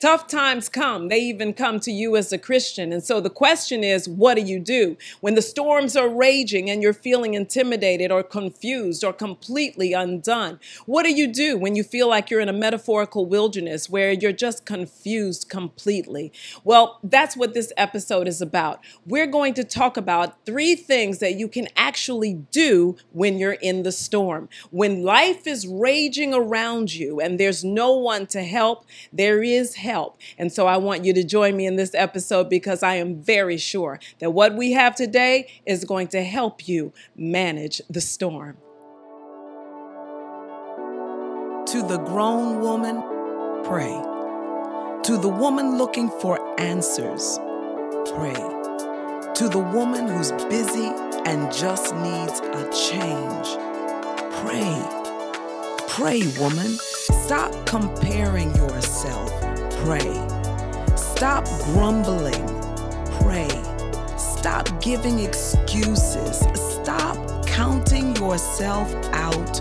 Tough times come. They even come to you as a Christian. And so the question is, what do you do when the storms are raging and you're feeling intimidated or confused or completely undone? What do you do when you feel like you're in a metaphorical wilderness where you're just confused completely? Well, that's what this episode is about. We're going to talk about three things that you can actually do when you're in the storm. When life is raging around you and there's no one to help, there is help help. And so I want you to join me in this episode because I am very sure that what we have today is going to help you manage the storm. To the grown woman, pray. To the woman looking for answers, pray. To the woman who's busy and just needs a change, pray. Pray, woman. Stop comparing yourself Pray. Stop grumbling. Pray. Stop giving excuses. Stop counting yourself out.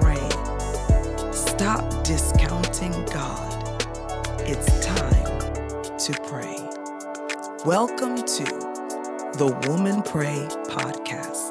Pray. Stop discounting God. It's time to pray. Welcome to the Woman Pray Podcast.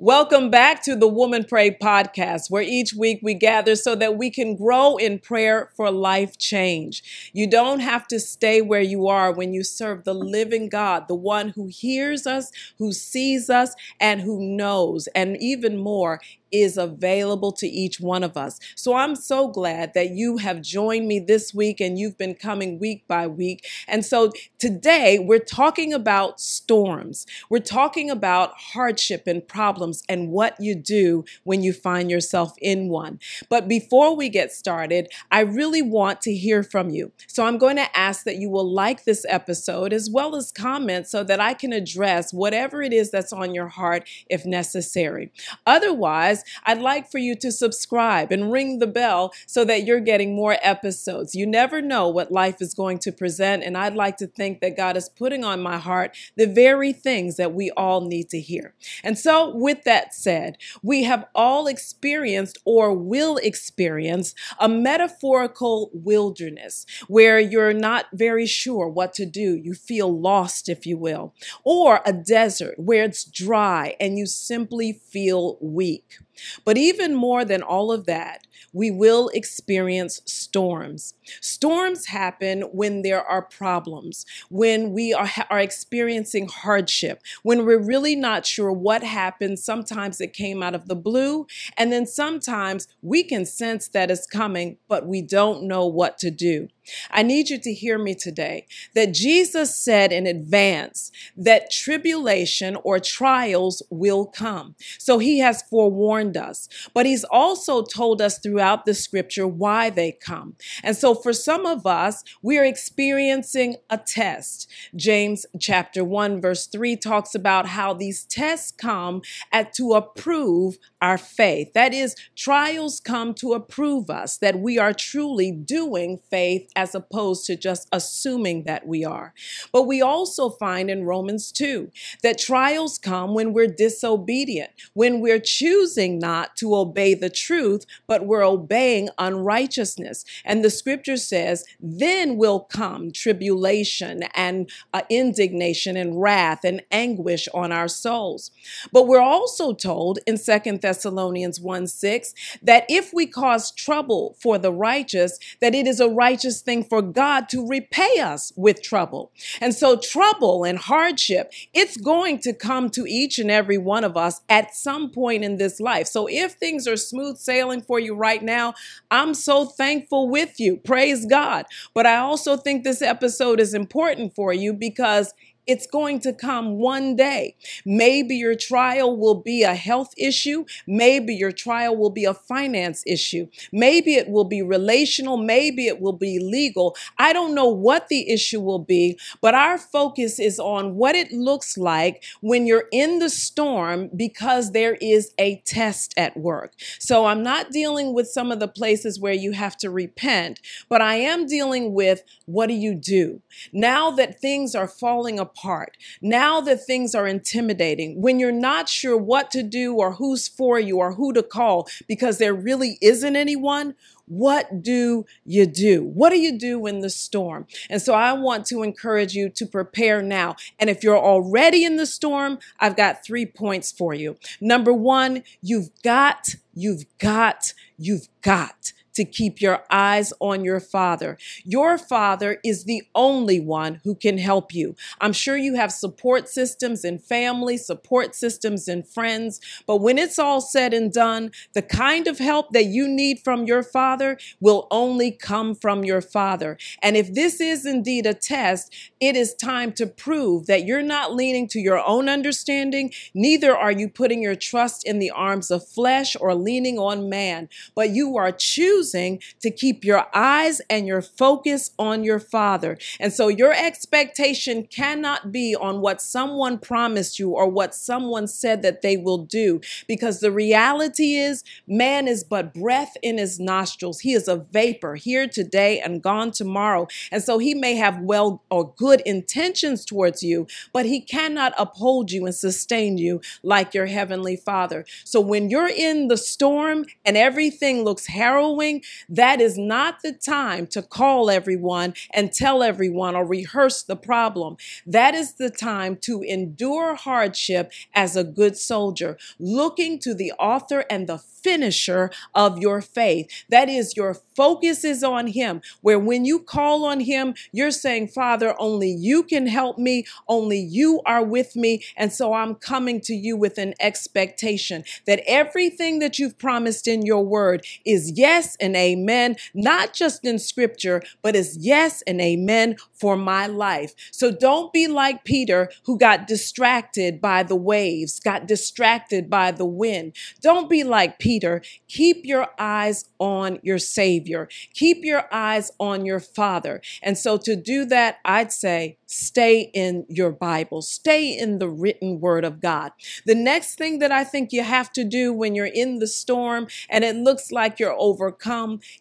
Welcome back to the Woman Pray podcast, where each week we gather so that we can grow in prayer for life change. You don't have to stay where you are when you serve the living God, the one who hears us, who sees us, and who knows, and even more, is available to each one of us. So I'm so glad that you have joined me this week and you've been coming week by week. And so today we're talking about storms. We're talking about hardship and problems and what you do when you find yourself in one. But before we get started, I really want to hear from you. So I'm going to ask that you will like this episode as well as comment so that I can address whatever it is that's on your heart if necessary. Otherwise, I'd like for you to subscribe and ring the bell so that you're getting more episodes. You never know what life is going to present, and I'd like to think that God is putting on my heart the very things that we all need to hear. And so, with that said, we have all experienced or will experience a metaphorical wilderness where you're not very sure what to do. You feel lost, if you will, or a desert where it's dry and you simply feel weak. But even more than all of that, we will experience storms. Storms happen when there are problems, when we are, are experiencing hardship, when we're really not sure what happened. Sometimes it came out of the blue, and then sometimes we can sense that it's coming, but we don't know what to do. I need you to hear me today that Jesus said in advance that tribulation or trials will come. So he has forewarned us, but he's also told us throughout the scripture why they come. And so for some of us, we are experiencing a test. James chapter 1 verse 3 talks about how these tests come at to approve our faith. That is trials come to approve us that we are truly doing faith as opposed to just assuming that we are. But we also find in Romans 2 that trials come when we're disobedient, when we're choosing not to obey the truth, but we're obeying unrighteousness. And the scripture says, then will come tribulation and uh, indignation and wrath and anguish on our souls. But we're also told in Second Thessalonians 1 6 that if we cause trouble for the righteous, that it is a righteous thing for God to repay us with trouble. And so, trouble and hardship, it's going to come to each and every one of us at some point in this life. So, if things are smooth sailing for you right now, I'm so thankful with you. Praise God. But I also think this episode is important for you because it's going to come one day. Maybe your trial will be a health issue. Maybe your trial will be a finance issue. Maybe it will be relational. Maybe it will be legal. I don't know what the issue will be, but our focus is on what it looks like when you're in the storm because there is a test at work. So I'm not dealing with some of the places where you have to repent, but I am dealing with what do you do? Now that things are falling apart apart. Now that things are intimidating, when you're not sure what to do or who's for you or who to call because there really isn't anyone, what do you do? What do you do in the storm? And so I want to encourage you to prepare now. And if you're already in the storm, I've got three points for you. Number one, you've got, you've got, you've got to keep your eyes on your Father. Your Father is the only one who can help you. I'm sure you have support systems and family, support systems and friends, but when it's all said and done, the kind of help that you need from your Father will only come from your Father. And if this is indeed a test, it is time to prove that you're not leaning to your own understanding, neither are you putting your trust in the arms of flesh or leaning on man, but you are choosing to keep your eyes and your focus on your Father. And so your expectation cannot be on what someone promised you or what someone said that they will do, because the reality is man is but breath in his nostrils. He is a vapor here today and gone tomorrow. And so he may have well or good intentions towards you, but he cannot uphold you and sustain you like your heavenly Father. So when you're in the storm and everything looks harrowing, that is not the time to call everyone and tell everyone or rehearse the problem. That is the time to endure hardship as a good soldier, looking to the author and the finisher of your faith. That is, your focus is on Him, where when you call on Him, you're saying, Father, only you can help me, only you are with me. And so I'm coming to you with an expectation that everything that you've promised in your word is yes and amen, not just in scripture, but is yes and amen for my life. So don't be like Peter, who got distracted by the waves, got distracted by the wind. Don't be like Peter, keep your eyes on your Savior. Keep your eyes on your Father. And so to do that, I'd say stay in your Bible, stay in the written word of God. The next thing that I think you have to do when you're in the storm and it looks like you're overcome,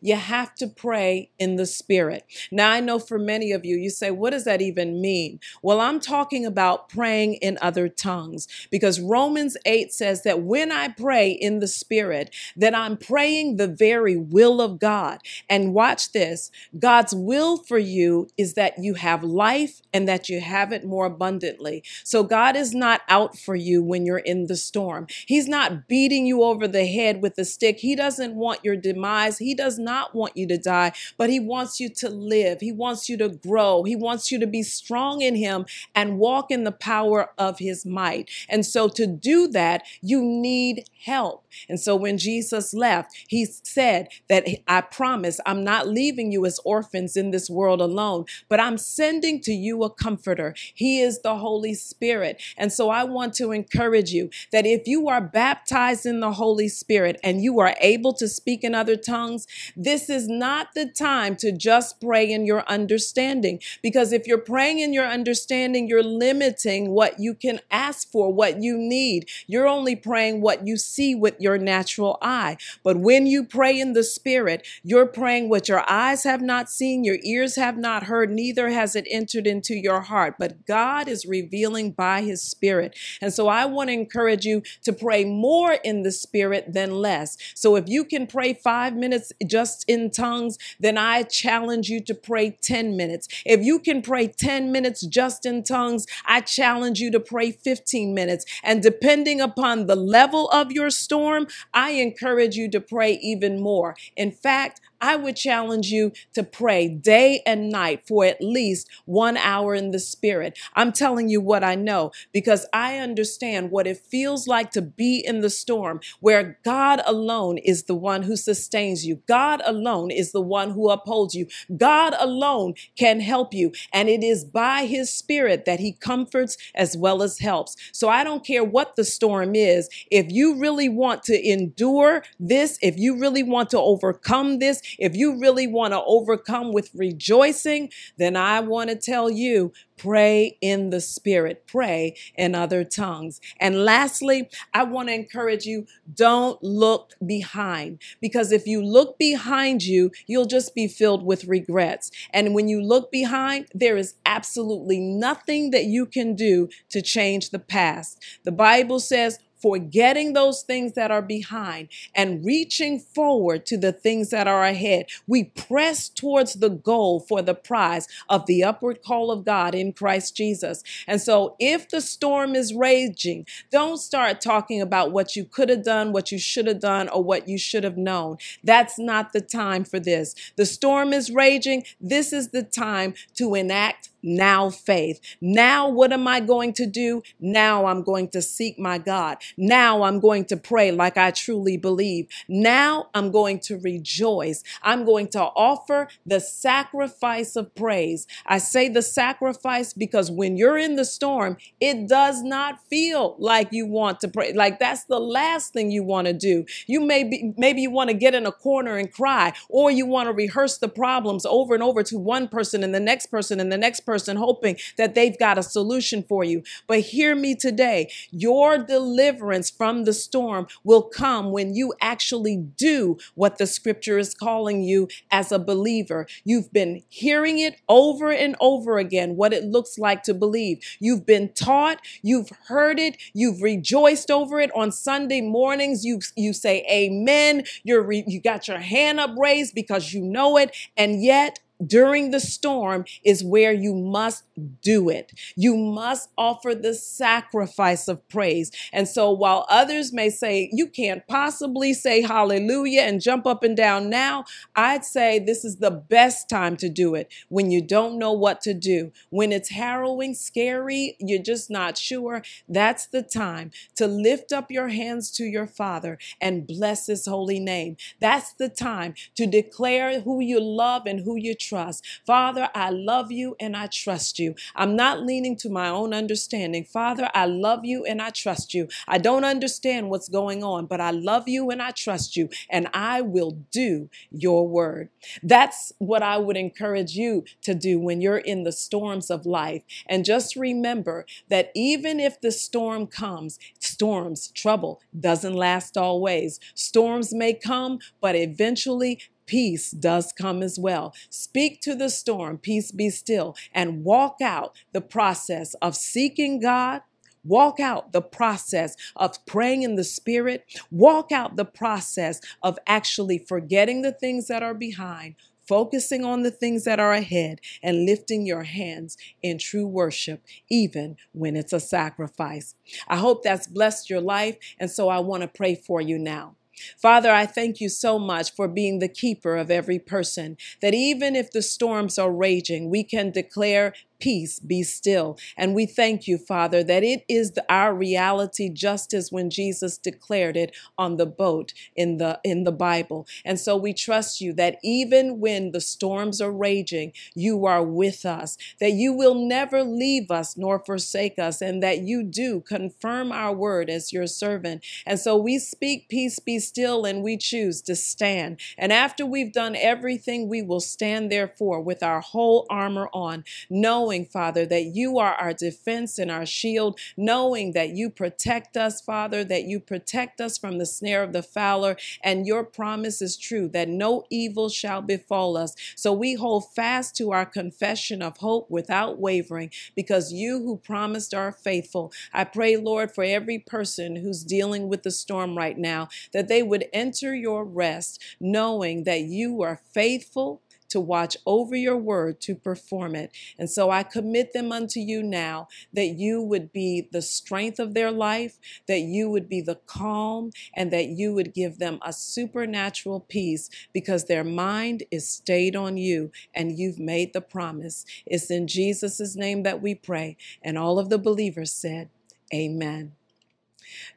you have to pray in the Spirit. Now, I know for many of you, you say, what does that even mean? Well, I'm talking about praying in other tongues because Romans 8 says that when I pray in the Spirit, that I'm praying the very will of God. And watch this God's will for you is that you have life and that you have it more abundantly. So God is not out for you when you're in the storm. He's not beating you over the head with a stick. He doesn't want your demise. He does not want you to die, but He wants you to live. He wants you to grow. He wants you to be strong in Him and walk in the power of His might. And so to do that, you need help. And so when Jesus left, he said that I promise I'm not leaving you as orphans in this world alone, but I'm sending to you a comforter. He is the Holy Spirit. And so I want to encourage you that if you are baptized in the Holy Spirit and you are able to speak in other tongues, this is not the time to just pray in your understanding. Because if you're praying in your understanding, you're limiting what you can ask for, what you need. You're only praying what you see with your natural eye. But when you pray in the Spirit, you're praying what your eyes have not seen, your ears have not heard, neither has it entered into your heart. But God is revealing by His Spirit. And so I want to encourage you to pray more in the Spirit than less. So if you can pray five minutes just in tongues, then I challenge you to pray 10 minutes. If you can pray 10 minutes just in tongues, I challenge you to pray 15 minutes. And depending upon the level of your storm, I encourage you to pray even more. In fact, I would challenge you to pray day and night for at least one hour in the Spirit. I'm telling you what I know because I understand what it feels like to be in the storm where God alone is the one who sustains you. God alone is the one who upholds you. God alone can help you. And it is by His Spirit that He comforts as well as helps. So I don't care what the storm is. If you really want to endure this, if you really want to overcome this, If you really want to overcome with rejoicing, then I want to tell you pray in the spirit, pray in other tongues. And lastly, I want to encourage you don't look behind because if you look behind you, you'll just be filled with regrets. And when you look behind, there is absolutely nothing that you can do to change the past. The Bible says, forgetting those things that are behind and reaching forward to the things that are ahead. We press towards the goal for the prize of the upward call of God in Christ Jesus. And so, if the storm is raging, don't start talking about what you could have done, what you should have done, or what you should have known. That's not the time for this. The storm is raging. This is the time to enact now faith. Now, what am I going to do? Now I'm going to seek my God. Now I'm going to pray like I truly believe. Now I'm going to rejoice. I'm going to offer the sacrifice of praise. I say the sacrifice because when you're in the storm, it does not feel like you want to pray. Like that's the last thing you want to do. You may be, maybe you want to get in a corner and cry, or you want to rehearse the problems over and over to one person and the next person and the next person person hoping that they've got a solution for you. But hear me today your deliverance from the storm will come when you actually do what the scripture is calling you as a believer. You've been hearing it over and over again, what it looks like to believe. You've been taught, you've heard it, you've rejoiced over it on Sunday mornings. You, you say amen. You're re, you got your hand up raised because you know it. And yet during the storm is where you must do it. You must offer the sacrifice of praise. And so while others may say, you can't possibly say hallelujah and jump up and down now, I'd say this is the best time to do it when you don't know what to do. When it's harrowing, scary, you're just not sure. That's the time to lift up your hands to your Father and bless His holy name. That's the time to declare who you love and who you trust. Father, I love you and I trust you. I'm not leaning to my own understanding. Father, I love you and I trust you. I don't understand what's going on, but I love you and I trust you, and I will do your word. That's what I would encourage you to do when you're in the storms of life. And just remember that even if the storm comes, storms, trouble doesn't last always. Storms may come, but eventually peace does come as well. Speak to the storm, peace be still, and walk out the process of seeking God. Walk out the process of praying in the spirit. Walk out the process of actually forgetting the things that are behind, focusing on the things that are ahead, and lifting your hands in true worship, even when it's a sacrifice. I hope that's blessed your life, and so I want to pray for you now. Father, I thank you so much for being the keeper of every person, that even if the storms are raging, we can declare peace be still. And we thank you, Father, that it is our reality just as when Jesus declared it on the boat in the in the Bible. And so we trust you that even when the storms are raging, you are with us, that you will never leave us nor forsake us, and that you do confirm our word as your servant. And so we speak peace be still and we choose to stand. And after we've done everything, we will stand therefore with our whole armor on, knowing knowing, Father, that you are our defense and our shield, knowing that you protect us, Father, that you protect us from the snare of the fowler, and your promise is true that no evil shall befall us. So we hold fast to our confession of hope without wavering, because you who promised are faithful. I pray, Lord, for every person who's dealing with the storm right now, that they would enter your rest, knowing that you are faithful to watch over your word to perform it. And so I commit them unto you now that you would be the strength of their life, that you would be the calm, and that you would give them a supernatural peace because their mind is stayed on you and you've made the promise. It's in Jesus' name that we pray. And all of the believers said, Amen.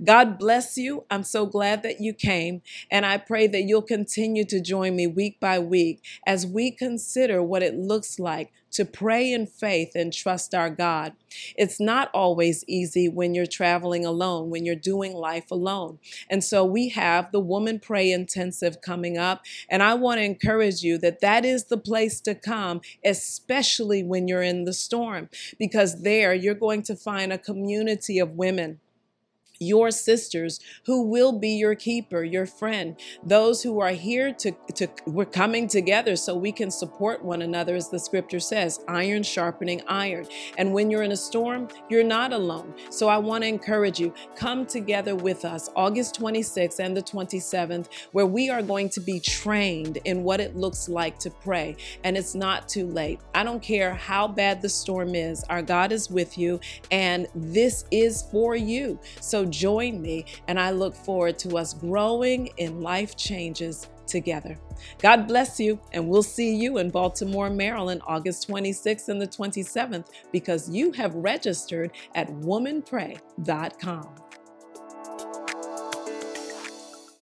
God bless you. I'm so glad that you came, and I pray that you'll continue to join me week by week as we consider what it looks like to pray in faith and trust our God. It's not always easy when you're traveling alone, when you're doing life alone. And so we have the Woman Pray Intensive coming up, and I want to encourage you that that is the place to come, especially when you're in the storm, because there you're going to find a community of women your sisters who will be your keeper, your friend, those who are here to, to we're coming together so we can support one another, as the scripture says, iron sharpening iron. And when you're in a storm, you're not alone. So I want to encourage you, come together with us August 26th and the 27th, where we are going to be trained in what it looks like to pray. And it's not too late. I don't care how bad the storm is, our God is with you, and this is for you. So join me, and I look forward to us growing in life changes together. God bless you, and we'll see you in Baltimore, Maryland, August 26th and the 27th because you have registered at womanpray.com.